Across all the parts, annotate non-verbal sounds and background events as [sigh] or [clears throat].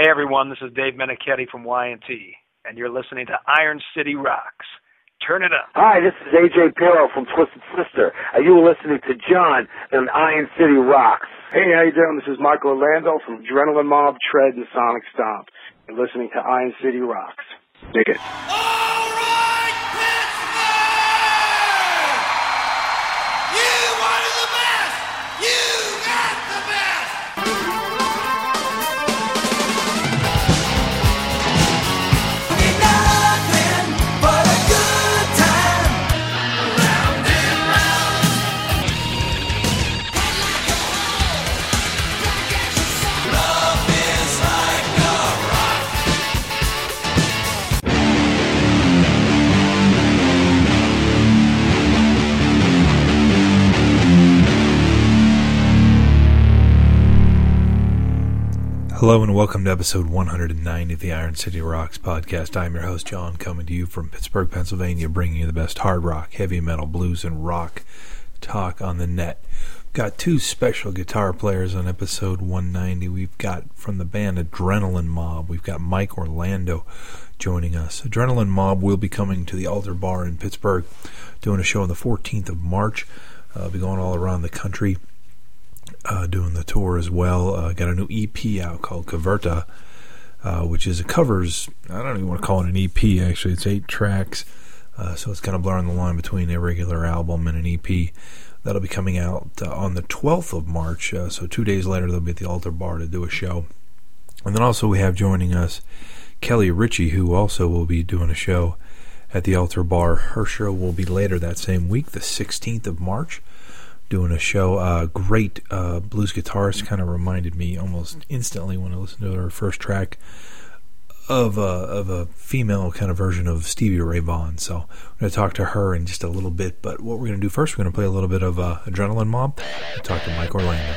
Hey everyone, this is Dave Meniketti from Y&T, and you're listening to Iron City Rocks. Turn it up. Hi, this is AJ Pero from Twisted Sister, and you are listening to John and Iron City Rocks. Hey, how you doing? This is Michael Orlando from Adrenaline Mob, Tread, and Sonic Stomp. You're listening to Iron City Rocks. Dig it. Oh! Hello and welcome to episode 190 of the Iron City Rocks podcast. I'm your host, John, coming to you from Pittsburgh, Pennsylvania, bringing you the best hard rock, heavy metal, blues, and rock talk on the net. Got two special guitar players on episode 190. We've got from the band Adrenaline Mob, we've got Mike Orlando joining us. Adrenaline Mob will be coming to the Altar Bar in Pittsburgh, doing a show on the 14th of March. Uh, will be going all around the country uh, doing the tour as well. Uh, got a new EP out called Caverta, uh, which is a covers. I don't even want to call it an EP. Actually, it's eight tracks, uh, so it's kind of blurring the line between a regular album and an EP. That'll be coming out uh, on the 12th of March. So two days later, they'll be at the Altar Bar to do a show. And then also we have joining us Kelly Richey, who also will be doing a show at the Altar Bar. Her show will be later that same week, the 16th of March doing a show. Uh, great uh, blues guitarist, kind of reminded me almost instantly when I listened to her first track of a, of a female kind of version of Stevie Ray Vaughan. So I'm going to talk to her in just a little bit. But what we're going to do first, we're going to play a little bit of uh, Adrenaline Mob and talk to Mike Orlando.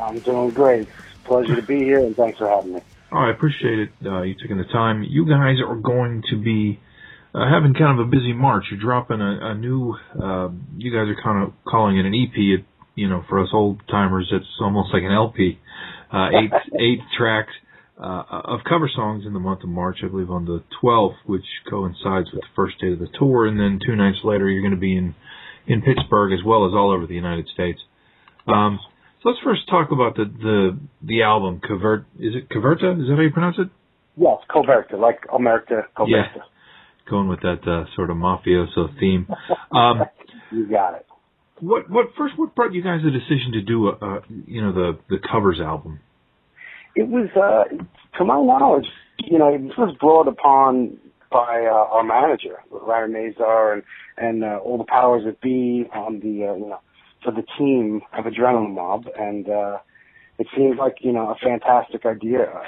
I'm doing great. Pleasure to be here, and thanks for having me. Oh, I appreciate it. Uh, you taking the time. You guys are going to be uh, having kind of a busy March. You're dropping a, a new. Uh, you guys are kind of calling it an EP. It, you know, for us old timers, it's almost like an LP. Uh, eight [laughs] eight tracks uh, of cover songs in the month of March, I believe on the 12th, which coincides with the first day of the tour, and then two nights later you're going to be in in Pittsburgh as well as all over the United States. Um, so let's first talk about the the the album Covert. Is it Caverta? Is that how you pronounce it? Yes, Coverta, like Omerta Coverta. Yeah, going with that uh, sort of mafioso theme. Um, [laughs] you got it. What what first? What brought you guys the decision to do a, a you know the the covers album? it was, uh, to my knowledge, you know, this was brought upon by uh, our manager, Larry Mazer, and and uh, all the powers that be on the uh, you know for the team of Adrenaline Mob, and uh, it seems like you know a fantastic idea.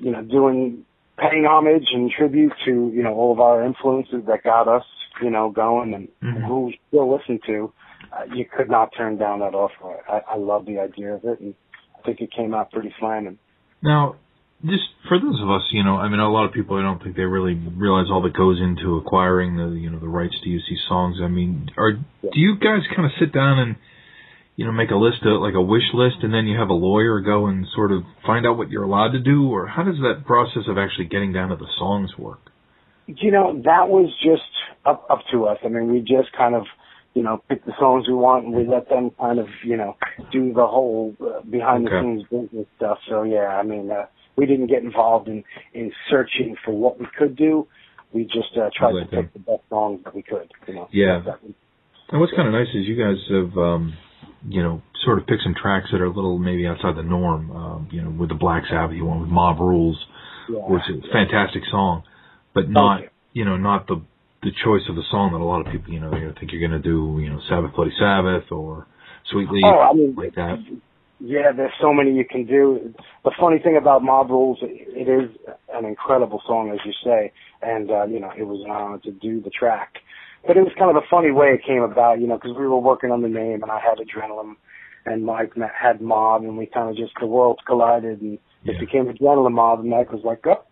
You know, doing paying homage and tribute to you know all of our influences that got us you know going and mm-hmm. who we still listen to. Uh, you could not turn down that offer. I, I love the idea of it, and I think it came out pretty slamming. Now, just for those of us, you know, I mean, a lot of people, I don't think they really realize all that goes into acquiring the, you know, the rights to use these songs. I mean, are do you guys kind of sit down and, you know, make a list of like a wish list, and then you have a lawyer go and sort of find out what you're allowed to do, or how does that process of actually getting down to the songs work? You know, that was just up up to us. I mean, we just kind of, you know, pick the songs we want, and we let them kind of, you know, do the whole uh, behind the scenes business stuff. So yeah, I mean, uh, we didn't get involved in in searching for what we could do. We just uh, tried Let to them. pick the best songs that we could. You know. Yeah. That- And what's kind of nice is you guys have, um, you know, sort of picked some tracks that are a little maybe outside the norm. Um, you know, with the Black Sabbath, you went with Mob Rules, yeah. which is a fantastic song, but not, you. you know, not the the choice of the song that a lot of people, you know, they think you're going to do, you know, Sabbath Bloody Sabbath or Sweet Leaf, Oh, I mean, like that. Yeah, there's so many you can do. The funny thing about Mob Rules, it is an incredible song, as you say, and uh, you know, it was an honor to do the track. But it was kind of a funny way it came about, you know, because we were working on the name, and I had Adrenaline, and Mike had Mob, and we kind of just the worlds collided, and Yeah. it became Adrenaline Mob, and Mike was like, "Oh,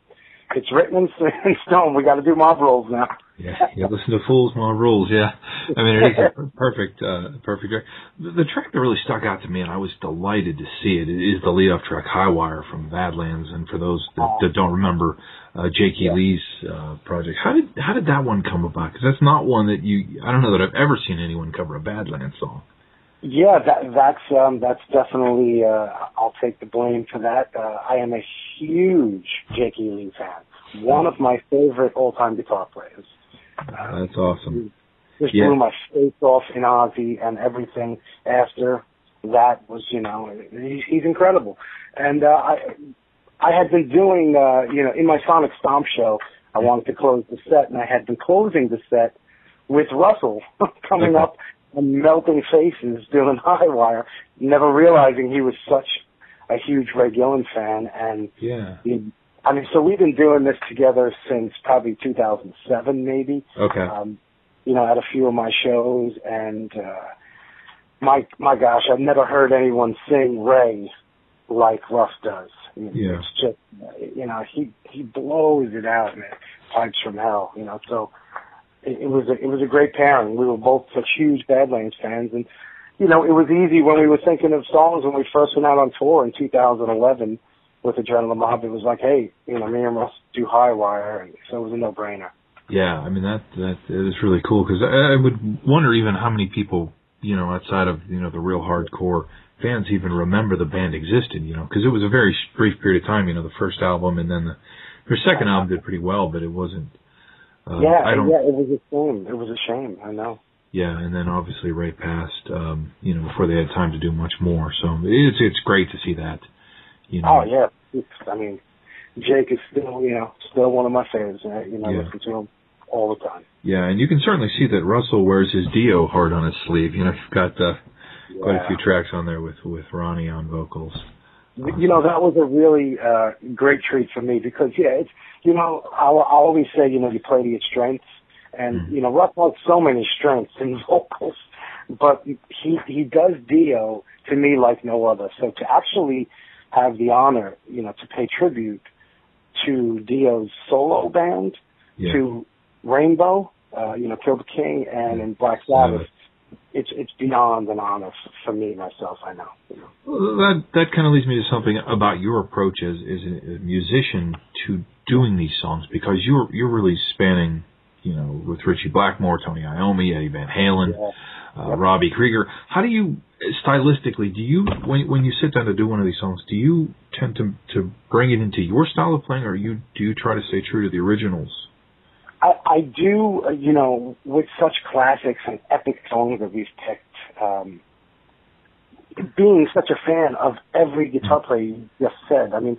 it's written in, [laughs] in stone. We got to do Mob Rules now." Yeah, yeah. Listen to Fools Mob Rules. Yeah, I mean it is a perfect, uh, perfect track. The, the track that really stuck out to me, and I was delighted to see it, is the lead-off track "High Wire" from Badlands. And for those that, that don't remember, uh, Jake E. Yeah. Lee's uh, project, how did how did that one come about? Because that's not one that you. I don't know that I've ever seen anyone cover a Badlands song. Yeah, that that's um that's definitely uh I'll take the blame for that. Uh I am a huge Jake. Lee fan. One of my favorite all time guitar players. Uh, That's awesome. just Yeah. blew my face off in Ozzy and everything after that was, you know, he's, he's incredible. And uh I I had been doing uh, you know, in my Sonic Stomp show, I wanted to close the set and I had been closing the set with Russell [laughs] coming up and melting faces [laughs] doing high wire, never realizing he was such a huge Ray Gillen fan and Yeah. he, I mean so we've been doing this together since probably two thousand seven maybe Okay. um, you know, at a few of my shows, and uh, my my gosh, I've never heard anyone sing Ray like Russ does. I mean, Yeah. It's just, you know, he he blows it out, man. Pipes from hell, you know. So it, was a, it was a great pairing. We were both such huge Badlands fans, and you know, it was easy when we were thinking of songs when we first went out on tour in 2011 with Adrenaline Mob. It was like, hey, you know, me and Russ do High Wire, and so it was a no brainer. Yeah, I mean that that is really cool because I, I would wonder even how many people you know outside of you know the real hardcore fans even remember the band existed. You know, because it was a very brief period of time. You know, the first album and then the their second album did pretty well, but it wasn't. Uh, yeah, yeah, it was a shame. It was a shame. I know. Yeah, and then obviously right past, Um, you know, before they had time to do much more. So it's it's great to see that. You know. Oh yeah, It's- I mean, Jake is still, you know, still one of my favorites. and I, you know, I Yeah. listen to him all the time. Yeah, and you can certainly see that Russell wears his Dio heart on his sleeve. You know, you've got uh, quite a few tracks on there with with Ronnie on vocals. You know, that was a really uh, great treat for me because, yeah, it's, you know, I, I always say, you know, you play to your strengths. And, Mhm. you know, Russ has so many strengths in [laughs] vocals, but he, he does Dio to me like no other. So to actually have the honor, you know, to pay tribute to Dio's solo band, Yeah. to Rainbow, uh, you know, Kill the King, and in Black Sabbath, it's it's beyond an honor for me myself. I know. You know. Well, that that kind of leads me to something about your approach as as a, musician to doing these songs because you're you're really spanning, you know, with Ritchie Blackmore, Tony Iommi, Eddie Van Halen, Yeah. uh, Robbie Krieger. How do you stylistically do you when when you sit down to do one of these songs, do you tend to to bring it into your style of playing, or you do you try to stay true to the originals? I, I do, uh, you know, with such classics and epic songs that we've picked, um, being such a fan of every guitar player you just said. I mean,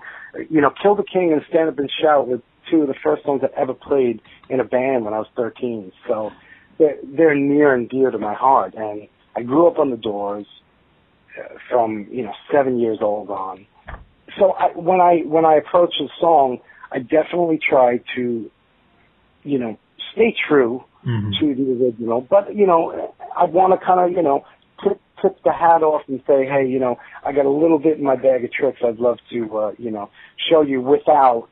you know, Kill the King and Stand Up and Shout were two of the first songs I ever played in a band when I was 13. So they're, they're near and dear to my heart. And I grew up on the Doors uh, from, you know, seven years old on. So I, when I when I approach a song, I definitely try to you know, stay true Mm-hmm. to the original, but you know, I want to kind of, you know, tip, tip the hat off and say, hey, you know, I got a little bit in my bag of tricks. I'd love to, uh, you know, show you without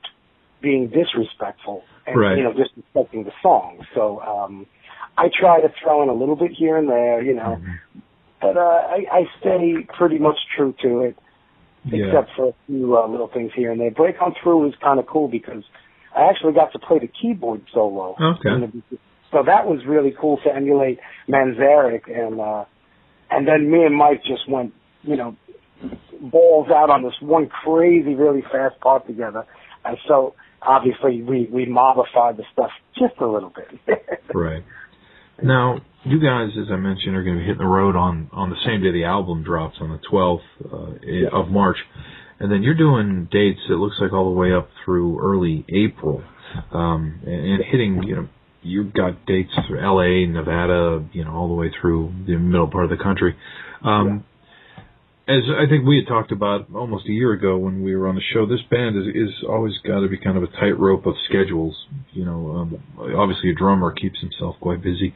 being disrespectful and Right. you know disrespecting the song. So um, I try to throw in a little bit here and there, you know, Mm-hmm. but uh, I, I stay pretty much true to it, Yeah. except for a few uh, little things here and there. Break on Through is kind of cool because I actually got to play the keyboard solo. Okay. so that was really cool to emulate Manzarek, and uh, and then me and Mike just went, you know, balls out on this one crazy, really fast part together. And so obviously we we modified the stuff just a little bit. [laughs] Right. Now, you guys, as I mentioned, are going to be hitting the road on on the same day the album drops on the 12th uh, of March, and then you're doing dates. It looks like all the way up through early April, um, and, and hitting. You know, you've got dates through L.A., Nevada, you know, all the way through the middle part of the country. Um, As I think we had talked about almost a year ago when we were on the show, this band is is always got to be kind of a tightrope of schedules. You know, um, obviously a drummer keeps himself quite busy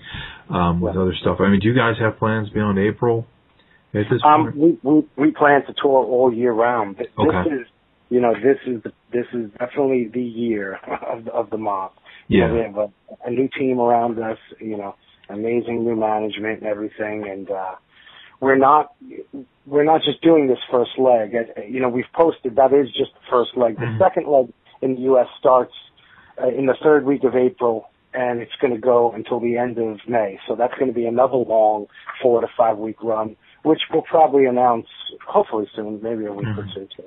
um, with other stuff. I mean, do you guys have plans beyond April at this Um, we, we we plan to tour all year round. Th- This Okay. is, you know, this is the, this is definitely the year [laughs] of the, of the mob. You know, Yeah. we have a, a new team around us. You know, amazing new management and everything, and uh, we're not we're not just doing this first leg. You know, we've posted that is just the first leg. The Mhm. second leg in the U.S. starts uh, in the third week of April. And it's going to go until the end of May. So that's going to be another long four to five week run which we'll probably announce hopefully soon, maybe a week or Mhm. two. Too.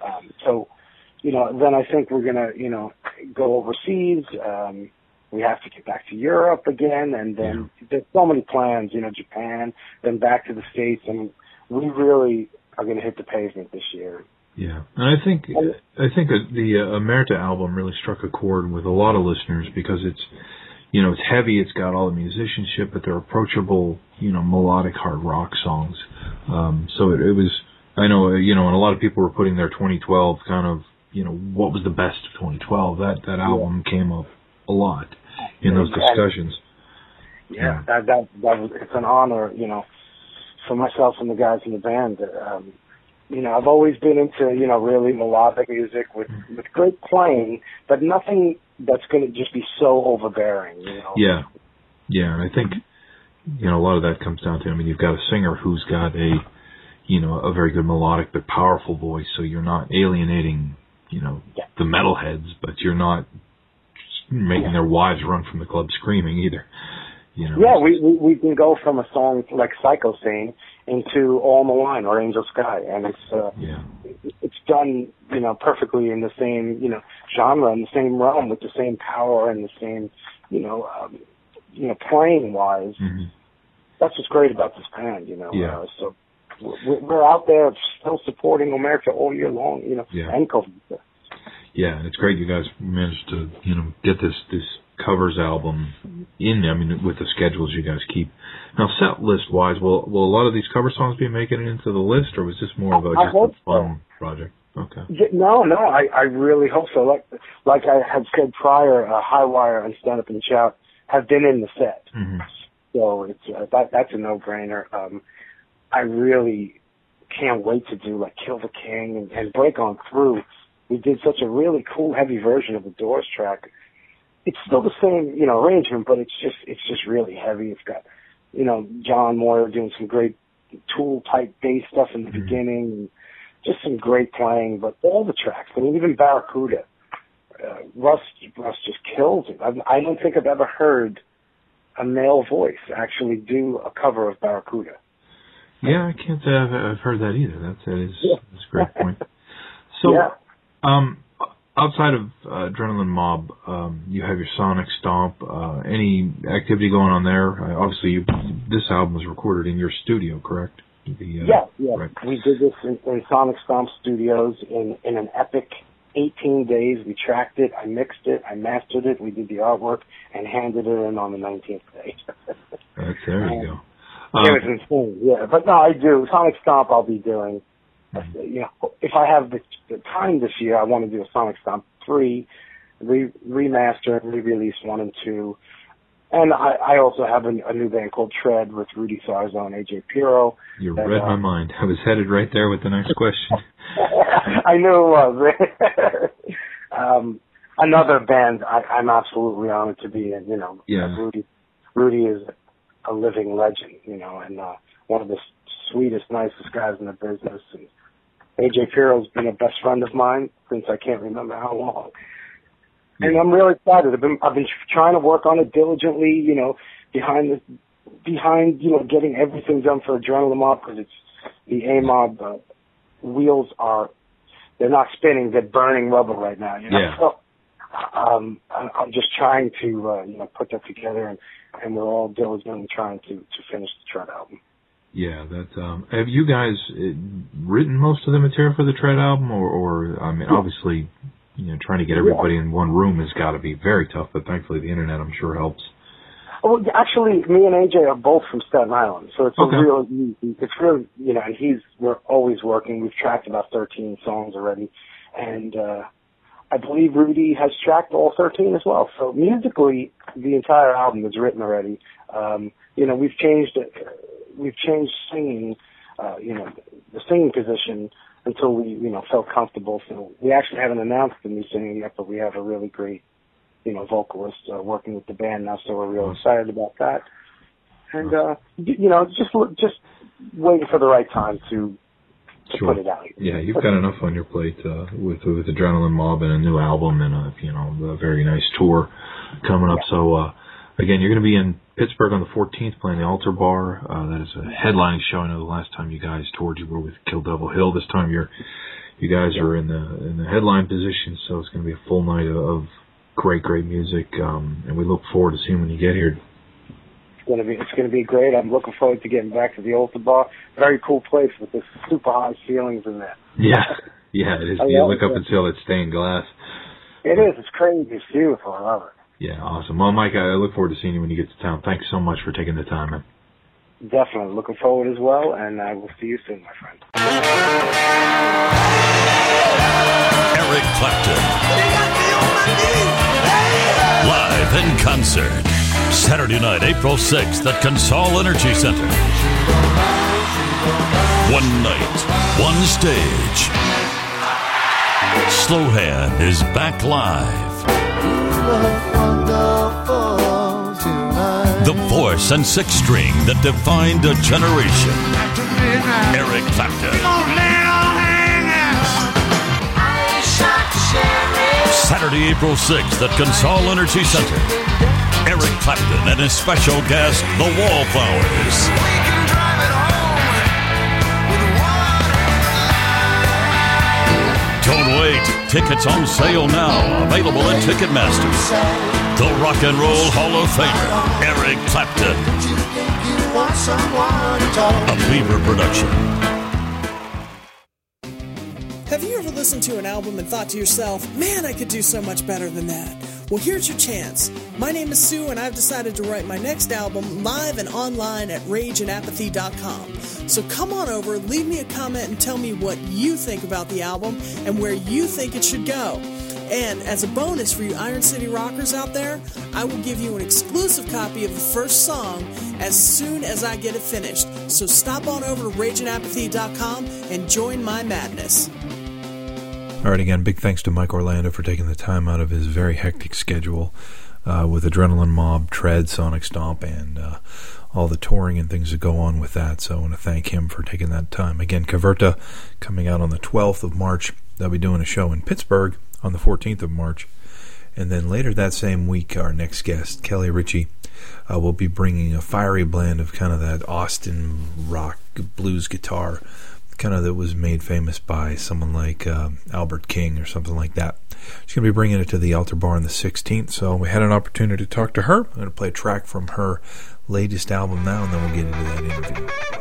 Um, so, you know, then I think we're gonna, you know, go overseas. Um, we have to get back to Europe again, and then there's so many plans. You know, Japan, then back to the states, and we really are gonna hit the pavement this year. Yeah, and I think I think the uh, Omerta album really struck a chord with a lot of listeners because it's you know it's heavy, it's got all the musicianship, but they're approachable, you know, melodic hard rock songs. Um, so it, it was I know uh, you know, and a lot of people were putting their 2012 kind of you know what was the best of 2012. That that album came up a lot in those discussions. Yeah, that that that was it's an honor, you know, for myself and the guys in the band. Um, you know, I've always been into you know really melodic music with with great playing, but nothing that's going to just be so overbearing. You know. Yeah, yeah, and I think you know a lot of that comes down to I mean you've got a singer who's got a you know a very good melodic but powerful voice, so you're not alienating you know Yeah. the metalheads, but you're not making Yeah. their wives run from the club screaming either. You know. Yeah, we, we we can go from a song like Psycho Sane into All in the Line or Angel Sky, and it's uh, Yeah. it's done you know perfectly in the same you know genre in the same realm with the same power and the same you know um, you know playing wise. hmm That's what's great about this band, you know. Yeah. Uh, so we're, we're out there still supporting Omerta all year long, you know, Yeah. and Coverta. Yeah, and it's great you guys managed to you know get this this covers album in. I mean, with the schedules you guys keep. Now, set list wise, will will a lot of these cover songs be making it into the list, or was this more of a I just a fun project? Okay. Yeah, No, no, I, I really hope so. Like, like I had said prior, uh, Highwire and Stand Up and Shout have been in the set. hmm So it's, uh, that, that's a no-brainer. Um, I really can't wait to do like Kill the King and, and Break On Through. We did such a really cool heavy version of the Doors track. It's still the same, you know, arrangement, but it's just, it's just really heavy. It's got, you know, John Moyer doing some great tool type bass stuff in the Mhm. beginning and just some great playing, but all the tracks, I mean, even Barracuda, uh, Russ, Russ just kills it. I, I don't think I've ever heard a male voice actually do a cover of Barracuda. Yeah, I can't say I've, I've heard that either. That's that is Yeah. that's a great point. [laughs] So, yeah. um, outside of uh, Adrenaline Mob, um, you have your Sonic Stomp. Uh, any activity going on there? Uh, obviously, you, this album was recorded in your studio, correct? The, uh, yeah, yeah. Right. We did this in, in Sonic Stomp Studios in, in an epic 18 days. We tracked it, I mixed it, I mastered it, we did the artwork, and handed it in on the 19th day. That's there you go. [laughs] it Um, was insane, yeah. But no, I do. Sonic Stomp I'll be doing. You know, if I have the, the time this year, I want to do a Sonic Stomp 3, re- remaster and re-release 1 and 2. And I, I also have a, a new band called Tread with Rudy Sarzo and AJ Pero. you that, read uh, my mind. I was headed right there with the next question. [laughs] [laughs] I knew it was. [laughs] um, another band I, I'm absolutely honored to be in. You know, Yeah. Rudy. Rudy is a living legend. You know, and uh, one of the sweetest, nicest guys in the business. And AJ Pero's been a best friend of mine since I can't remember how long. And I'm really excited. I've been I've been trying to work on it diligently, you know, behind the behind you know getting everything done for Adrenaline Mob because it's the A Mob uh, wheels are they're not spinning, they're burning rubber right now. You know? Yeah. So, um, I'm just trying to uh, you know put that together, and and we're all diligently trying to to finish the Tread album. Yeah, that. Um, have you guys uh, written most of the material for the Tread album, or, or I mean, obviously, you know, trying to get everybody in one room has got to be very tough. But thankfully, the internet, I'm sure, helps. Well, actually, me and AJ are both from Staten Island, so it's Okay. a real, it's really, you know, and he's, we're always working. We've tracked about 13 songs already, and, uh, I believe Rudy has tracked all 13 as well. So musically, the entire album is written already. Um, you know, we've changed we've changed singing, uh, you know, the singing position until we, you know, felt comfortable. So we actually haven't announced the new singing yet, but we have a really great you know, vocalist uh, working with the band now, so we're real excited about that. And uh, you know, just just waiting for the right time to to Sure. put it out. Yeah, you've got enough on your plate uh, with with Adrenaline Mob and a new album and a you know a very nice tour coming up. So uh, again, you're going to be in Pittsburgh on the 14th playing the Altar Bar. Uh, that is a headlining show. I know the last time you guys toured, you were with Kill Devil Hill. This time you're you guys are in the in the headline position, so it's going to be a full night of, great great music. Um, and we look forward to seeing when you get here. It's gonna be it's gonna be great. I'm looking forward to getting back to the Altar Bar. Very cool place with the super high ceilings in there. Yeah, yeah, it is. You look up and see all that stained glass. It is. It's crazy. It's beautiful. I love it. Yeah, awesome. Well, Mike, I look forward to seeing you when you get to town. Thanks so much for taking the time, man. Definitely looking forward as well, and I will see you soon, my friend. Eric Clapton. Live in concert. Saturday night, April 6th at Consol Energy Center. One night, one stage. Slowhand is back live. The voice and six string that defined a generation. Eric Clapton. Saturday, April 6th at Consol Energy Center. Eric Clapton and his special guest, the Wallflowers. Tickets on sale now. Available at Ticketmaster. The Rock and Roll Hall of Famer, Eric Clapton. A Beaver production. Have you ever listened to an album and thought to yourself, man, I could do so much better than that? Well, here's your chance. My name is Sue, and I've decided to write my next album live and online at rageandapathy.com. So come on over, leave me a comment, and tell me what you think about the album and where you think it should go. And as a bonus for you Iron City rockers out there, I will give you an exclusive copy of the first song as soon as I get it finished. So stop on over to rageandapathy.com and join my madness. All right, again, big thanks to Mike Orlando for taking the time out of his very hectic schedule uh, with Adrenaline Mob, Tread, Sonic Stomp, and uh, all the touring and things that go on with that. So I want to thank him for taking that time. Again, Caverta coming out on the 12th of March. They'll be doing a show in Pittsburgh on the 14th of March. And then later that same week, our next guest, Kelly Richey, uh, will be bringing a fiery blend of kind of that Austin rock blues guitar kind of that was made famous by someone like uh, Albert King or something like that. She's going to be bringing it to the Altar Bar on the 16th, so we had an opportunity to talk to her. I'm going to play a track from her latest album now, and then we'll get into that interview.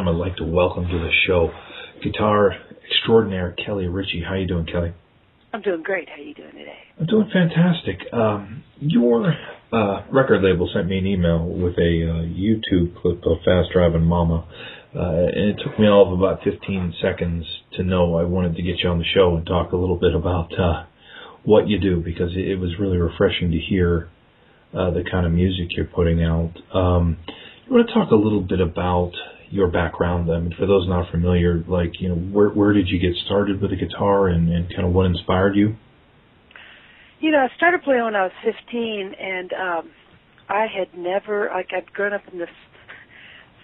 Gentlemen, I'd like to welcome to the show guitar extraordinaire Kelly Richey. How you doing, Kelly? I'm doing great. How are you doing today? I'm doing fantastic. Um, your uh, record label sent me an email with a uh, YouTube clip of Fast Driving Mama, uh, and it took me all of about 15 seconds to know I wanted to get you on the show and talk a little bit about uh, what you do because it, it was really refreshing to hear uh, the kind of music you're putting out. Um, you want to talk a little bit about your background. I mean, for those not familiar, like you know, where where did you get started with the guitar, and, and kind of what inspired you? You know, I started playing when I was 15, and um, I had never like I'd grown up in this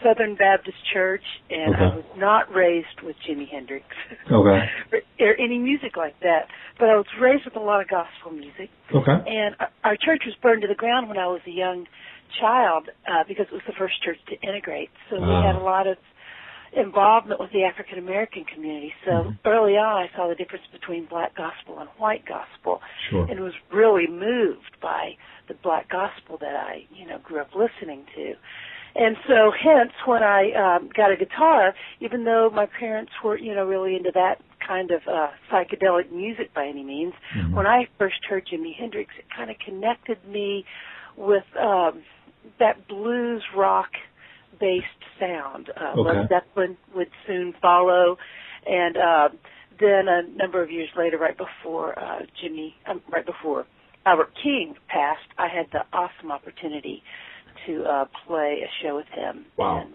Southern Baptist church, and Okay. I was not raised with Jimi Hendrix Okay. [laughs] or, or any music like that. But I was raised with a lot of gospel music, Okay. and our church was burned to the ground when I was a young child uh, because it was the first church to integrate. So we had a lot of involvement with the African American community. So Mhm. early on, I saw the difference between black gospel and white gospel, Sure. and was really moved by the black gospel that I, you know, grew up listening to. And so, hence, when I um, got a guitar, even though my parents weren't, you know, really into that kind of uh, psychedelic music by any means, Mhm. when I first heard Jimi Hendrix, it kind of connected me with um, that blues rock based sound. Uh, Okay. Led Zeppelin would soon follow, and uh, then a number of years later, right before uh, Jimmy, um, right before Albert King passed, I had the awesome opportunity to uh, play a show with him. Wow. And,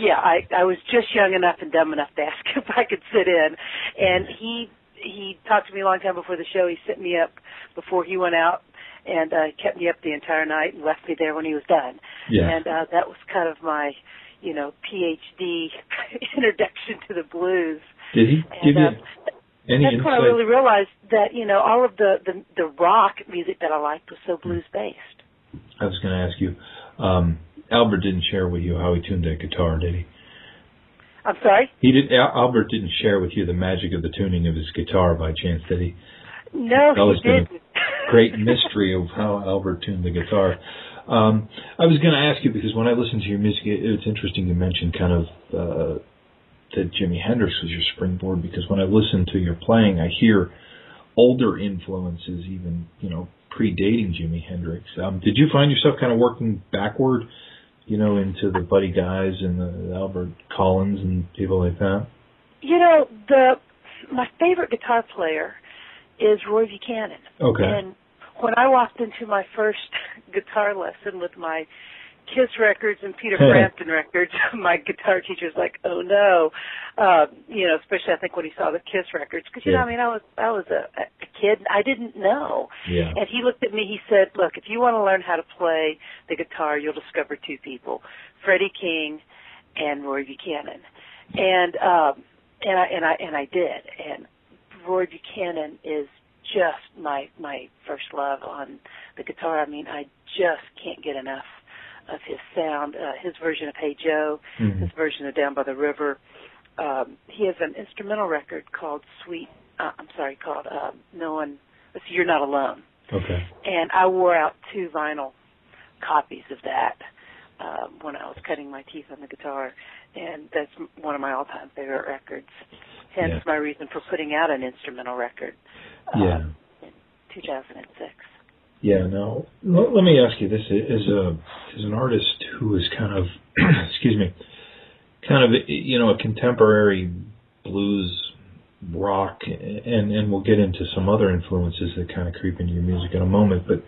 yeah, I I was just young enough and dumb enough to [laughs] ask if I could sit in, and he he talked to me a long time before the show. He set me up before he went out and uh, kept me up the entire night and left me there when he was done. Yeah. And uh, that was kind of my, you know, PhD [laughs] introduction to the blues. Did he And, give you uh, any that's when I really realized that you know all of the the, the rock music that I liked was so blues based. I was going to ask you. Um, Albert didn't share with you how he tuned that guitar, did he? I'm sorry. He did. Al- Albert didn't share with you the magic of the tuning of his guitar by chance, did he? No, he didn't. Great mystery of how Albert tuned the guitar. Um, I was going to ask you because when I listen to your music, it, it's interesting you mentioned kind of uh, that Jimi Hendrix was your springboard because when I listen to your playing, I hear older influences, even you know predating Jimi Hendrix. Um, did you find yourself kind of working backward, you know, into the Buddy Guys and the Albert Collins and people like that? You know, the my favorite guitar player is Roy Buchanan. Okay. And when I walked into my first [laughs] guitar lesson with my Kiss records and Peter Frampton records, [laughs] my guitar teacher's like, "Oh no," uh, you know, especially I think when he saw the Kiss records, because you know, I mean, I was I was a, a kid, I didn't know, Yeah. and he looked at me. He said, "Look, if you want to learn how to play the guitar, you'll discover two people: Freddie King and Roy Buchanan." And um, and I and I and I did. And Roy Buchanan is just my my first love on the guitar. I mean, I just can't get enough of his sound. Uh, his version of Hey Joe, Mhm. his version of Down by the River. Um, he has an instrumental record called Sweet. Uh, I'm sorry, called uh, No One. Let's see, You're Not Alone Okay. and I wore out two vinyl copies of that um, when I was cutting my teeth on the guitar, and that's one of my all-time favorite records. Hence Yeah. my reason for putting out an instrumental record uh, Yeah. in 2006. Yeah, Now, Let, let me ask you this: as a as an artist who is kind of, [clears throat] excuse me, kind of you know a contemporary blues rock, and and we'll get into some other influences that kind of creep into your music in a moment. But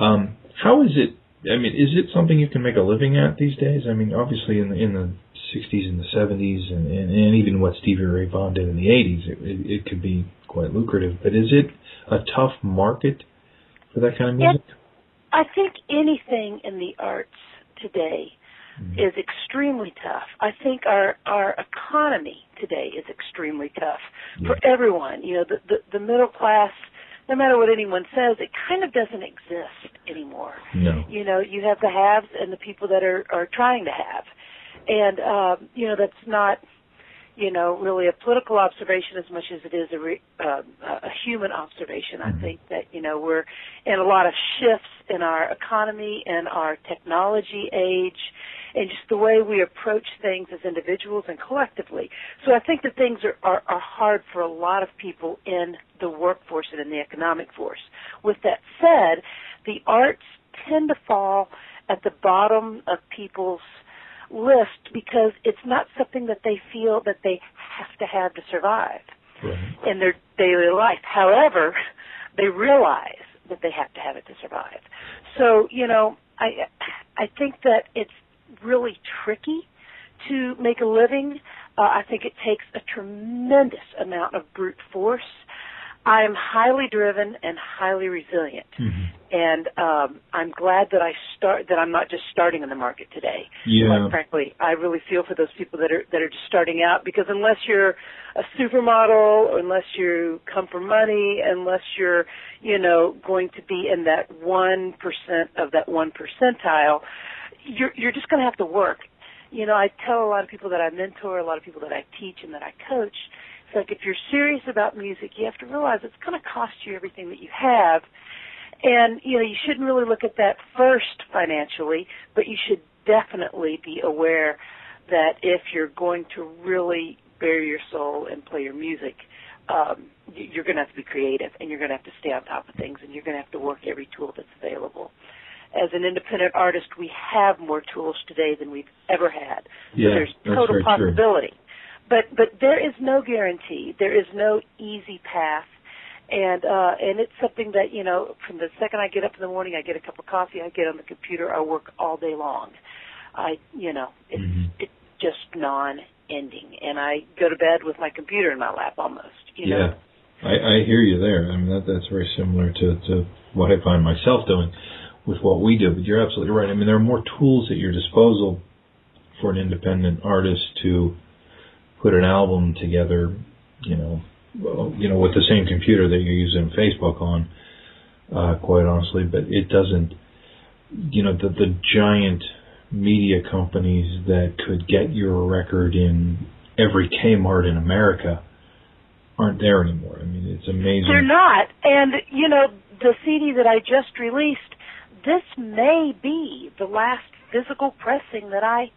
um, how is it? I mean, is it something you can make a living at these days? I mean, obviously in the in the 60s and the 70s, and and, and even what Stevie Ray Vaughan did in the 80s, it, it, it could be quite lucrative. But is it a tough market for that kind of music? I think anything in the arts today Mhm. is extremely tough. I think our our economy today is extremely tough for everyone. You know, the, the the middle class, no matter what anyone says, it kind of doesn't exist anymore. No. You know, you have the haves and the people that are are trying to have. And um, you know that's not you know really a political observation as much as it is a re, uh, a human observation. I think that you know we're in a lot of shifts in our economy and our technology age and just the way we approach things as individuals and collectively. So I think that things are, are, are hard for a lot of people in the workforce and in the economic force. With that said, the arts tend to fall at the bottom of people's list because it's not something that they feel that they have to have to survive Right. in their daily life. However, they realize that they have to have it to survive. So, you know, I I think that it's really tricky to make a living. Uh, I think it takes a tremendous amount of brute force. I am highly driven and highly resilient, and um, I'm glad that I start that I'm not just starting in the market today. Yeah. Frankly, I really feel for those people that are that are just starting out because unless you're a supermodel, or unless you come for money, unless you're, you know, going to be in that one percent of that one percentile, you're you're just going to have to work. You know, I tell a lot of people that I mentor, a lot of people that I teach and that I coach. It's like if you're serious about music, you have to realize it's going to cost you everything that you have. And, you know, you shouldn't really look at that first financially, but you should definitely be aware that if you're going to really bare your soul and play your music, um, you're going to have to be creative and you're going to have to stay on top of things and you're going to have to work every tool that's available. As an independent artist, we have more tools today than we've ever had. Yeah, so there's total possibility. true. But but there is no guarantee. There is no easy path. And uh and it's something that, you know, from the second I get up in the morning, I get a cup of coffee, I get on the computer, I work all day long. I you know, it's Mhm. it's just non ending. And I go to bed with my computer in my lap almost. You know? Yeah, I, I hear you there. I mean, that that's very similar to to what I find myself doing with what we do. But you're absolutely right. I mean, there are more tools at your disposal for an independent artist to put an album together. You know, you know, with the same computer that you're using Facebook on. Uh, quite honestly, but it doesn't. You know, the the giant media companies that could get your record in every Kmart in America aren't there anymore. I mean, it's amazing. They're not. And, you know, the CD that I just released, this may be the last physical pressing that I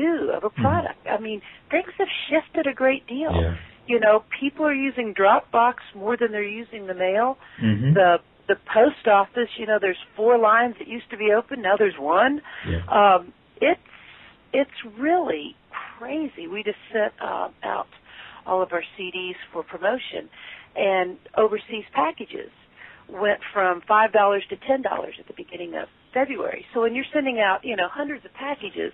do of a product. I mean, things have shifted a great deal. Yeah. You know, people are using Dropbox more than they're using the mail. Mhm. The the post office, you know, there's four lines that used to be open, now there's one. Yeah. Um, it's it's really crazy. We just sent uh, out all of our CDs for promotion, and overseas packages went from five dollars to ten dollars at the beginning of February. So when you're sending out, you know, hundreds of packages,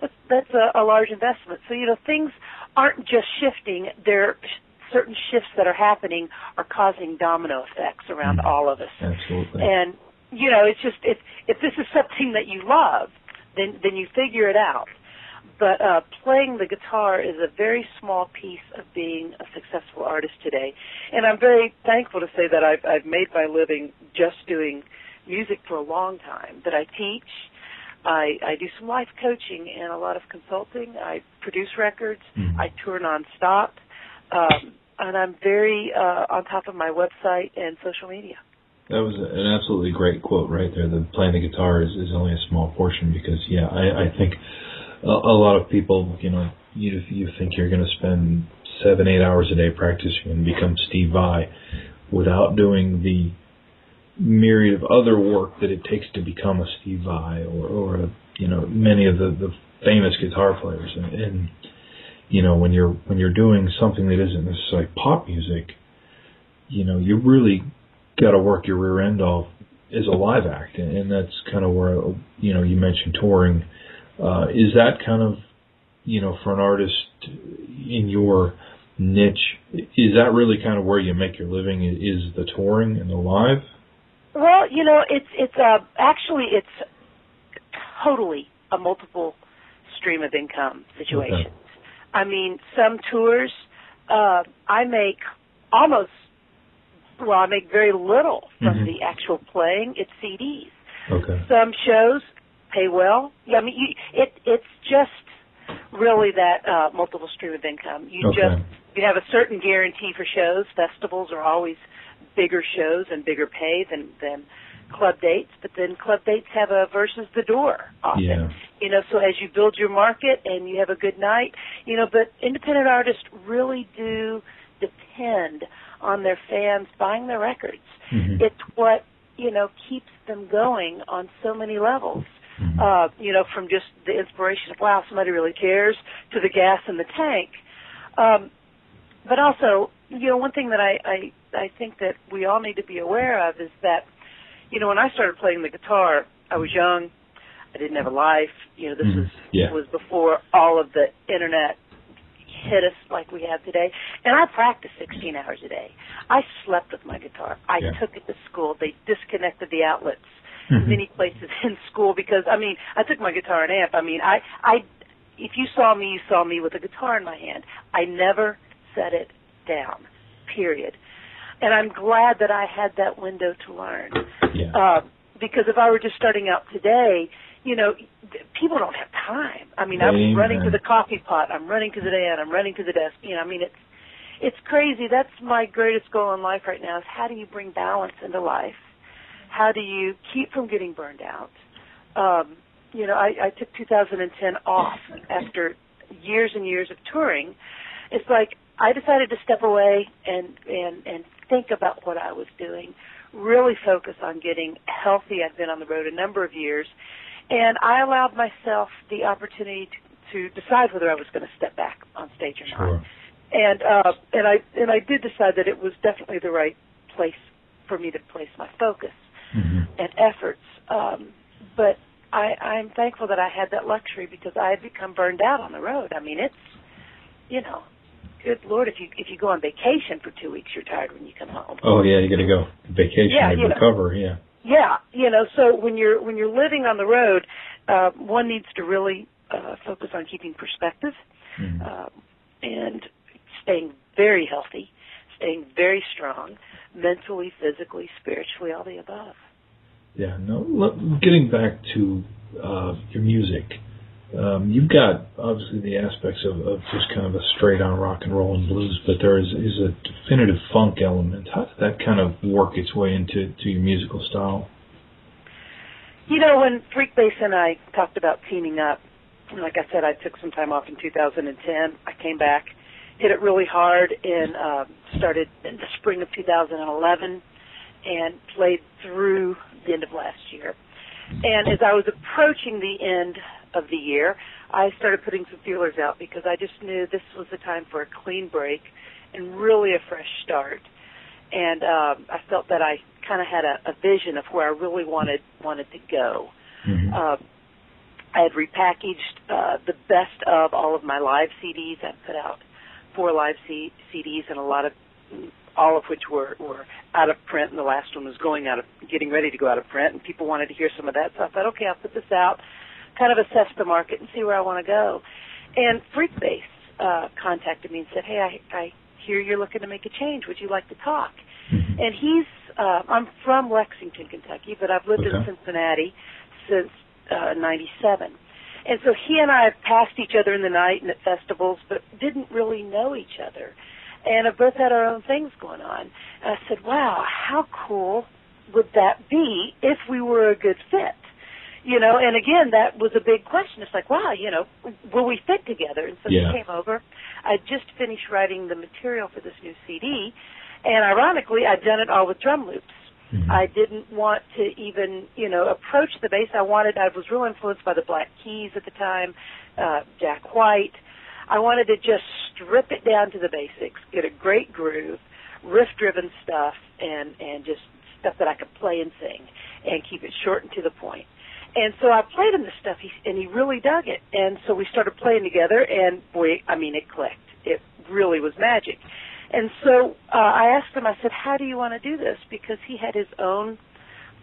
that's, that's a, a large investment. So you know, things aren't just shifting; they're certain shifts that are happening are causing domino effects around Mhm. all of us. Absolutely. And you know, it's just if if this is something that you love, then then you figure it out. But uh, playing the guitar is a very small piece of being a successful artist today, and I'm very thankful to say that I've I've made my living just doing music for a long time. That I teach, I I do some life coaching and a lot of consulting. I produce records. Mhm. I tour nonstop, um, and I'm very uh, on top of my website and social media. That was an absolutely great quote right there. The playing the guitar is, is only a small portion because yeah, I, I think a, a lot of people, you know, you you think you're going to spend seven eight hours a day practicing and become Steve Vai without doing the myriad of other work that it takes to become a Steve Vai or or a, you know many of the the famous guitar players and, and you know when you're when you're doing something that isn't necessarily pop music, you know you really got to work your rear end off as a live act, and, and that's kind of where you know you mentioned touring. Uh, is that kind of you know for an artist in your niche? Is that really kind of where you make your living? Is the touring and the live? Well, you know, it's it's uh actually it's totally a multiple stream of income situation. Okay. I mean, some tours uh I make almost well, I make very little from Mhm. the actual playing. It's CDs. Okay. Some shows pay well. Yeah, I mean, you, it it's just really that uh, multiple stream of income. You Okay. just you have a certain guarantee for shows. Festivals are always bigger shows and bigger pay than than club dates, but then club dates have a versus the door often. Yeah. You know, so as you build your market and you have a good night, you know, but independent artists really do depend on their fans buying their records. Mhm. It's what, you know, keeps them going on so many levels. Mhm. Uh, you know, from just the inspiration of wow, somebody really cares to the gas in the tank. Um, but also, you know, one thing that I, I I think that we all need to be aware of is that, you know, when I started playing the guitar, I was young. I didn't have a life. You know, this Mhm. was Yeah. was before all of the internet hit us like we have today. And I practiced 16 hours a day. I slept with my guitar. I Yeah. took it to school. They disconnected the outlets Mhm. many places [laughs] in school because I mean I took my guitar and amp. I mean I I if you saw me, you saw me with a guitar in my hand. I never set it down. Period. And I'm glad that I had that window to learn. Yeah. Uh, because if I were just starting out today, you know, people don't have time. I mean, I'm running to the coffee pot. I'm running to the dan. I'm running to the desk. You know, I mean, it's it's crazy. That's my greatest goal in life right now is how do you bring balance into life? How do you keep from getting burned out? Um, you know, I, I took 2010 off after years and years of touring. It's like I decided to step away and and and think about what I was doing, really focus on getting healthy. I've been on the road a number of years, and I allowed myself the opportunity to, to decide whether I was going to step back on stage or not and uh and I and I did decide that it was definitely the right place for me to place my focus Mhm. and efforts. Um but I I'm thankful that I had that luxury because I had become burned out on the road. I mean it's you know, good lord if you if you go on vacation for 2 weeks you're tired when you come home. Oh yeah, you got to go vacation Yeah, and you know. recover. Yeah. Yeah, you know, so when you're when you're living on the road, uh one needs to really uh focus on keeping perspective Mhm. um, and staying very healthy, staying very strong, mentally, physically, spiritually, all the above. Yeah, no. Look, getting back to uh, your music, um, you've got obviously the aspects of, of just kind of a straight on rock and roll and blues, but there is, is a definitive funk element. How did that kind of work its way into to your musical style? You know, when Freekbass and I talked about teaming up, like I said, I took some time off in 2010. I came back, hit it really hard, and um, started in the spring of 2011, and played through the end of last year. And as I was approaching the end of the year, I started putting some feelers out because I just knew this was the time for a clean break and really a fresh start. And um, I felt that I kind of had a, a vision of where I really wanted wanted to go. Mhm. Uh, I had repackaged uh, the best of all of my live CDs. I put out four live C- CDs and a lot of, all of which were were out of print, and the last one was going out of, getting ready to go out of print, and people wanted to hear some of that. So I thought, okay, I'll put this out, kind of assess the market and see where I want to go. And Freekbass uh, contacted me and said, hey, I, I hear you're looking to make a change. Would you like to talk? Mhm. And he's, uh, I'm from Lexington, Kentucky, but I've lived in Cincinnati since uh, 97. And so he and I have passed each other in the night and at festivals, but didn't really know each other. And have both had our own things going on. And I said, wow, how cool would that be if we were a good fit? You know, and again, that was a big question. It's like, wow, you know, will we fit together? And so Yeah. he came over. I just finished writing the material for this new CD, and ironically, I'd done it all with drum loops. Mhm. I didn't want to even, you know, approach the bass. I wanted, I was real influenced by the Black Keys at the time, uh, Jack White. I wanted to just strip it down to the basics, get a great groove, riff-driven stuff, and and just stuff that I could play and sing, and keep it short and to the point. And so I played him this stuff, he, and he really dug it. And so we started playing together, and boy, I mean, it clicked. It really was magic. And so uh, I asked him, I said, how do you want to do this? Because he had his own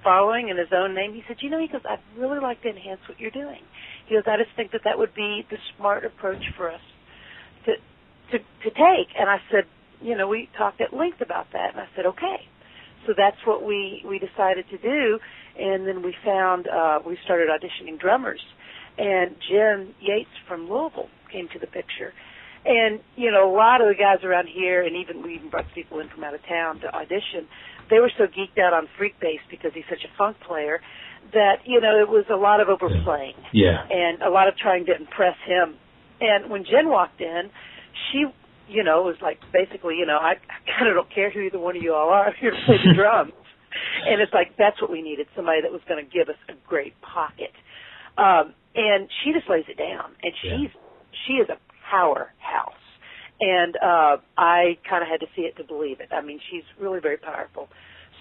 following and his own name. He said, you know, he goes, I'd really like to enhance what you're doing. He goes, I just think that that would be the smart approach for us to to to take. And I said, you know, we talked at length about that, and I said, okay. So that's what we we decided to do, and then we found uh, we started auditioning drummers, and Jen Yates from Louisville came to the picture. And you know, a lot of the guys around here, and even we even brought people in from out of town to audition. They were so geeked out on Freekbass because he's such a funk player that you know it was a lot of overplaying Yeah. and a lot of trying to impress him. And when Jen walked in, she, you know, was like basically, you know, I, I kind of don't care who either one of you all are. [laughs] I'm here to play the drums. And it's like that's what we needed somebody that was going to give us a great pocket. Um, and she just lays it down, and she's she is a powerhouse. And uh, I kind of had to see it to believe it. I mean, she's really very powerful.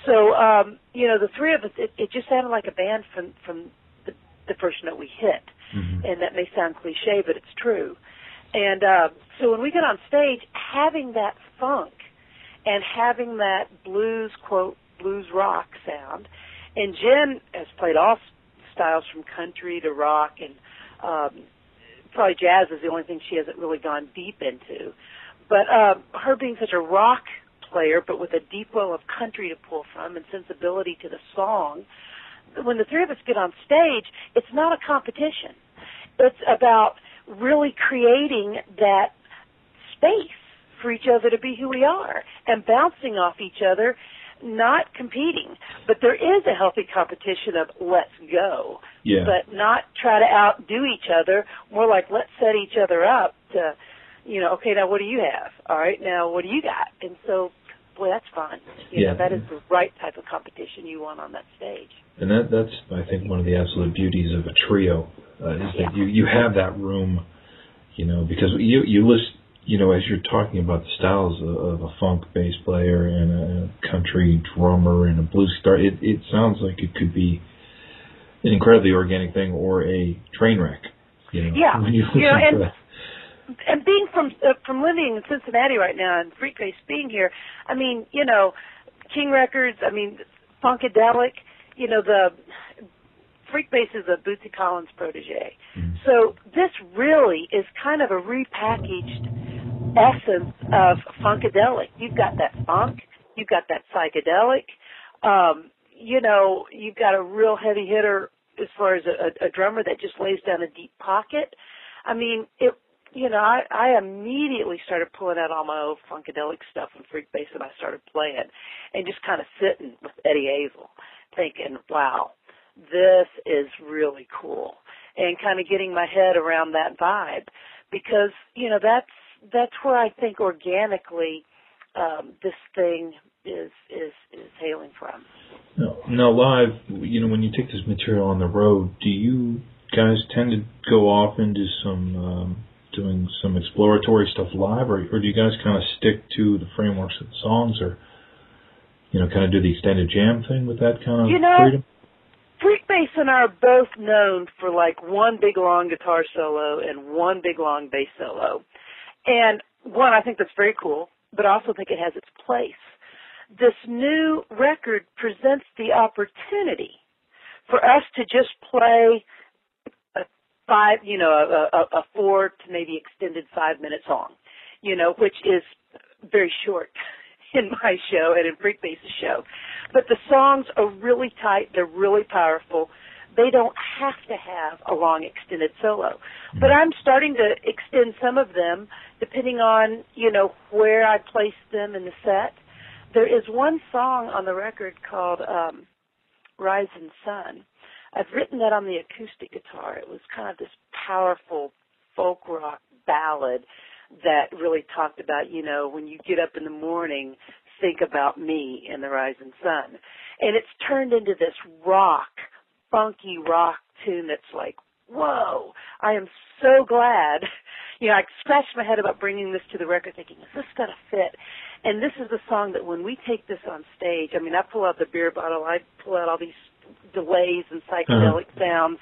So, um, you know, the three of us, it, it just sounded like a band from from the, the first note we hit Mm-hmm. and that may sound cliche, but it's true. And uh, so when we get on stage, having that funk and having that blues quote blues rock sound, and Jen has played all styles from country to rock, and um, probably jazz is the only thing she hasn't really gone deep into. But uh, her being such a rock player, but with a deep well of country to pull from and sensibility to the song, when the three of us get on stage, it's not a competition. It's about really creating that space for each other to be who we are and bouncing off each other, not competing. But there is a healthy competition of let's go, Yeah. but not try to outdo each other. More like let's set each other up to, you know, okay, now what do you have? All right, now what do you got? And so, boy, that's fun. You Yeah. know, that is the right type of competition you want on that stage. And that that's I think one of the absolute beauties of a trio uh, is that you you have that room, you know, because you you list you know as you're talking about the styles of, of a funk bass player and a country drummer and a blues guitar, it it sounds like it could be an incredibly organic thing or a train wreck. You know, Yeah. you You know, and- and being from uh, from living in Cincinnati right now and Freekbass being here, I mean, you know, King Records, I mean, Funkadelic, you know, the Freekbass is a Bootsy Collins protege. So this really is kind of a repackaged essence of Funkadelic. You've got that funk, you've got that psychedelic, um, you know, you've got a real heavy hitter as far as a, a, drummer that just lays down a deep pocket. I mean, it you know, I, I immediately started pulling out all my old funkadelic stuff and Freekbass and I started playing and just kind of sitting with Eddie Hazel thinking, wow, this is really cool and kind of getting my head around that vibe because, you know, that's, that's where I think organically, um, this thing is, is, is hailing from. No, no, live. You know, when you take this material on the road, do you guys tend to go off into some um, doing some exploratory stuff live, or, or do you guys kind of stick to the frameworks of the songs, or you know, kind of do the extended jam thing with that kind of You know, freedom? Freekbass and I are both known for like one big long guitar solo and one big long bass solo. And one, I think that's very cool, but I also think it has its place. This new record presents the opportunity for us to just play a five, you know, a, a, a four to maybe extended five minute song, you know, which is very short [laughs] in my show and in Freekbass's show. But the songs are really tight, they're really powerful. They don't have to have a long extended solo. But I'm starting to extend some of them depending on, you know, where I place them in the set. There is one song on the record called um Rising Sun. I've written that on the acoustic guitar. It was kind of this powerful folk rock ballad that really talked about, you know, when you get up in the morning, think about me and the rising sun. And it's turned into this rock, funky rock tune that's like, whoa, I am so glad. [laughs] You know, I scratched my head about bringing this to the record thinking, is this going to fit? And this is the song that when we take this on stage, I mean, I pull out the beer bottle, I pull out all these delays and psychedelic uh-huh. sounds.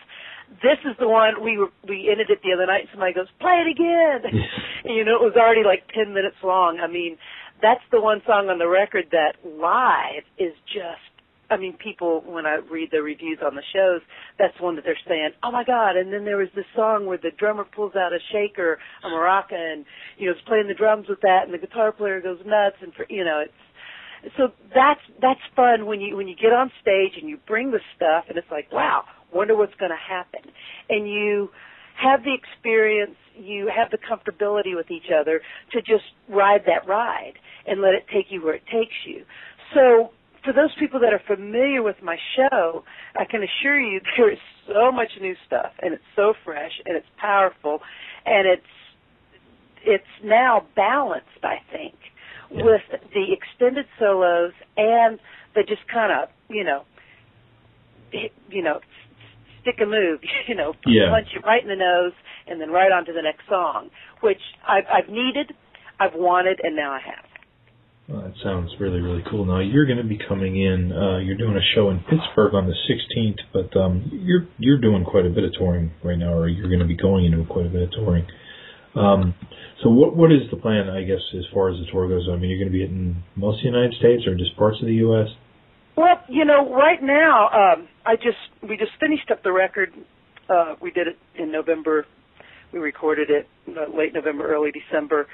This is the one we were, we ended it the other night. And somebody goes, "Play it again," and [laughs] you know it was already like ten minutes long. I mean, that's the one song on the record that live is just. I mean, people when I read the reviews on the shows, that's one that they're saying, "Oh my God!" And then there was this song where the drummer pulls out a shaker, a maraca, and you know is playing the drums with that, and the guitar player goes nuts, and for you know it's so that's that's fun when you when you get on stage and you bring the stuff and it's like wow wonder what's going to happen and you have the experience, you have the comfortability with each other to just ride that ride and let it take you where it takes you. So for those people that are familiar with my show, I can assure you [laughs] there is so much new stuff and it's so fresh and it's powerful and it's it's now balanced, I think, Yeah. with the extended solos and the just kind of, you know, you know, stick a move, [laughs] you know, Yeah. punch you right in the nose and then right on to the next song, which I've, I've needed, I've wanted, and now I have. Well, that sounds really, really cool. Now you're going to be coming in. Uh, you're doing a show in Pittsburgh on the 16th, but um, you're you're doing quite a bit of touring right now, or you're going to be going into quite a bit of touring. Um, so what what is the plan? I guess as far as the tour goes, I mean, you're going to be hitting most of the United States or just parts of the U.S. Well, you know, right now, um, I just we just finished up the record. Uh, we did it in November. We recorded it uh, late November, early December.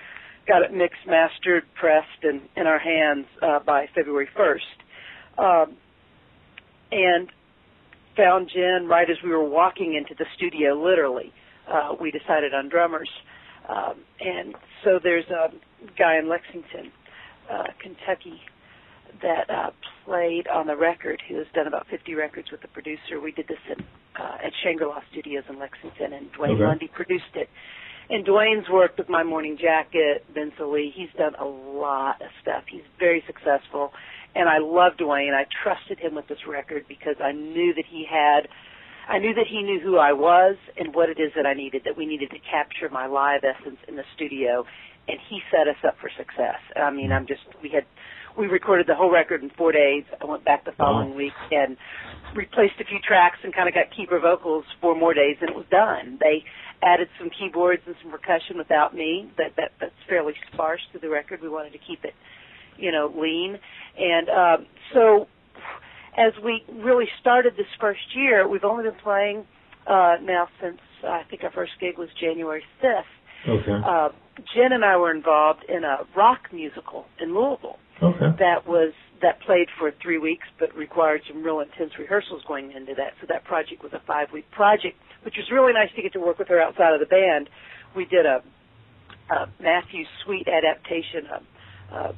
Got it mixed, mastered, pressed, and in our hands uh, by February 1st. Um, and found Jen right as we were walking into the studio. Literally, uh, we decided on drummers. Um, and so there's a guy in Lexington, uh, Kentucky, that uh, played on the record, who has done about 50 records with the producer. We did this in, uh, at Shangri-La Studios in Lexington, and Duane Okay. Lundy produced it. And Duane's worked with My Morning Jacket, Vince Lee. He's done a lot of stuff. He's very successful, and I love Duane. I trusted him with this record because I knew that he had, I knew that he knew who I was and what it is that I needed. That we needed to capture my live essence in the studio, and he set us up for success. I mean, I'm just we had we recorded the whole record in four days. I went back the following Wow. week and replaced a few tracks and kind of got keeper vocals four more days, and it was done. They added some keyboards and some percussion without me. That that that's fairly sparse to the record. We wanted to keep it, you know, lean. And um, so, as we really started this first year, we've only been playing uh, now since uh, I think our first gig was January fifth. Okay. Uh, Jen and I were involved in a rock musical in Louisville Okay. that was that played for three weeks but required some real intense rehearsals going into that. So that project was a five week project, which was really nice to get to work with her outside of the band. We did a, a Matthew Sweet adaptation of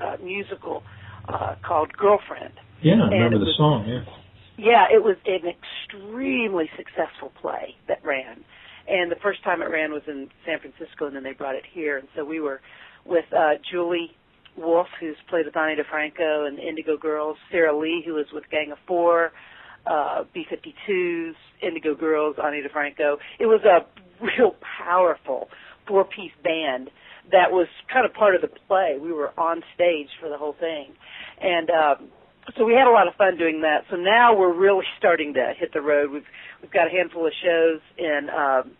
a, a musical uh, called Girlfriend. Yeah, I remember the was- song. Yeah. Yeah, it was an extremely successful play that ran. And the first time it ran was in San Francisco, and then they brought it here. And so we were with uh, Julie Wolf, who's played with Ani DiFranco and the Indigo Girls, Sara Lee, who was with Gang of Four, uh, B-52s, Indigo Girls, Ani DiFranco. It was a real powerful four-piece band that was kind of part of the play. We were on stage for the whole thing. And um, so we had a lot of fun doing that. So now we're really starting to hit the road. We've we've got a handful of shows in um,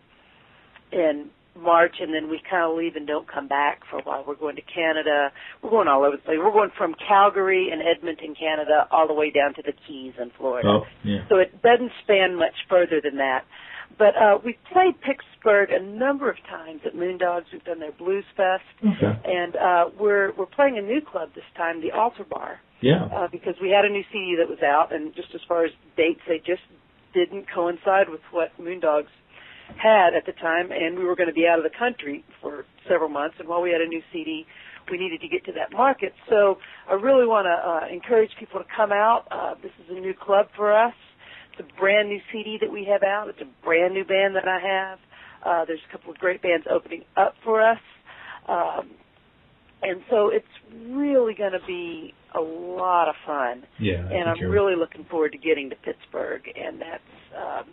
in March, and then we kind of leave and don't come back for a while. We're going to Canada. We're going all over the place. We're going from Calgary and Edmonton, Canada, all the way down to the Keys in Florida. Oh, yeah. So it doesn't span much further than that. But uh, we've played Pittsburgh a number of times at Moondogs. We've done their Blues Fest, Okay. and uh, we're we're playing a new club this time, the Altar Bar Yeah. uh, because we had a new CD that was out, and just as far as dates, they just didn't coincide with what Moondogs had at the time, and we were going to be out of the country for several months. And while we had a new CD, we needed to get to that market. So I really want to uh, encourage people to come out. Uh, this is a new club for us. It's a brand new CD that we have out. It's a brand new band that I have. Uh, there's a couple of great bands opening up for us. Um, and so it's really going to be a lot of fun. Yeah. I and I'm really looking forward to getting to Pittsburgh, and that's um,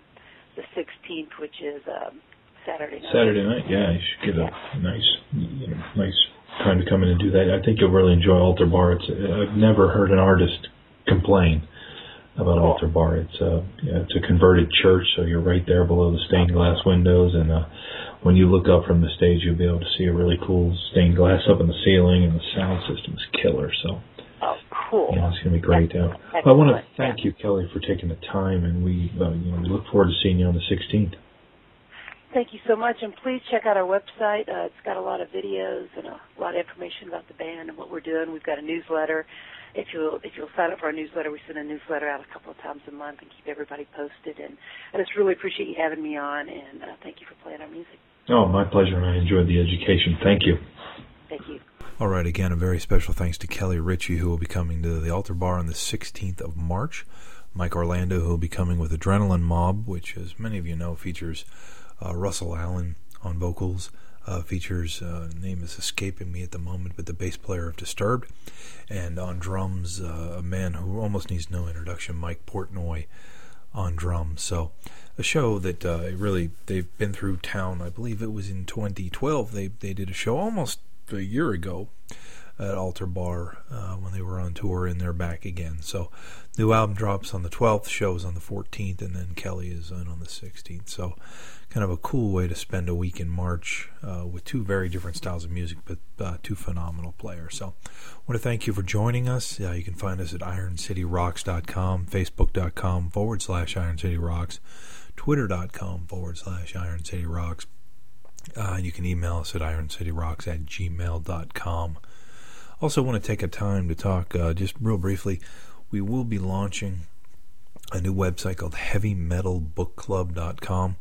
the 16th, which is um, Saturday night. Saturday night, yeah, you should get a nice, you know, nice time to come in and do that. I think you'll really enjoy Altar Bar. It's I've never heard an artist complain about Cool. Altar Bar. It's a yeah, it's a converted church, so you're right there below the stained glass windows, and uh, when you look up from the stage, you'll be able to see a really cool stained glass up in the ceiling, and the sound system is killer. So Oh, cool. yeah, it's gonna be great. Uh, Excellent. I want to Yeah. thank you, Kelly, for taking the time, and we uh, you know we look forward to seeing you on the 16th. thank you so much, and please check out our website. Uh, it's got a lot of videos and a lot of information about the band and what we're doing. We've got a newsletter. If you'll if you'll sign up for our newsletter, we send a newsletter out a couple of times a month and keep everybody posted. And I just really appreciate you having me on, and uh, thank you for playing our music. Oh, my pleasure, and I enjoyed the education. Thank you. Thank you. All right, again, a very special thanks to Kelly Richey, who will be coming to the Altar Bar on the 16th of March. Mike Orlando, who will be coming with Adrenaline Mob, which, as many of you know, features uh, Russell Allen on vocals, uh, features uh, name is escaping me at the moment, but the bass player of Disturbed, and on drums, uh, a man who almost needs no introduction, Mike Portnoy, on drums. So, a show that uh, really they've been through town. I believe it was in 2012. They they did a show almost a year ago at Altar Bar uh, when they were on tour, and they're back again. So, new album drops on the 12th, shows on the 14th, and then Kelly is in on the 16th. So, kind of a cool way to spend a week in March uh, with two very different styles of music, but uh, two phenomenal players. So, I want to thank you for joining us. you can find us at IronCityRocks.com, Facebook.com forward slash IronCityRocks, Twitter.com forward slash IronCityRocks. Uh, you can email us at IronCityRocks at gmail.com. Also, want to take a time to talk uh, just real briefly. We will be launching a new website called HeavyMetalBookClub.com,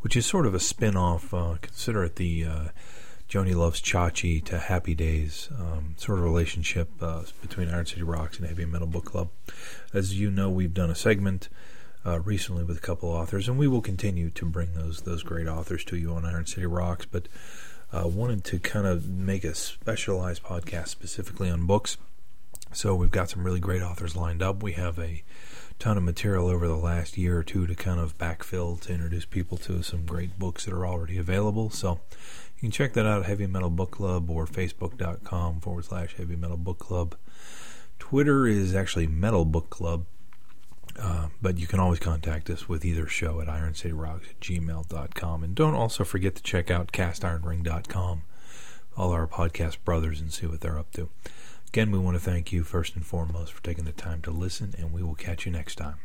which is sort of a spin off. Uh, consider it the uh, Joni Loves Chachi to Happy Days um, sort of relationship uh, between Iron City Rocks and Heavy Metal Book Club. As you know, we've done a segment. Uh, recently, with a couple authors, and we will continue to bring those those great authors to you on Iron City Rocks. But uh, wanted to kind of make a specialized podcast specifically on books. So we've got some really great authors lined up. We have a ton of material over the last year or two to kind of backfill to introduce people to some great books that are already available. So you can check that out at Heavy Metal Book Club or Facebook.com forward slash Heavy Metal Book Club. Twitter is actually Metal Book Club. Um, but you can always contact us with either show at ironcityrocks at gmail.com. And don't also forget to check out castironring.com, all our podcast brothers, and see what they're up to. Again, we want to thank you first and foremost for taking the time to listen, and we will catch you next time.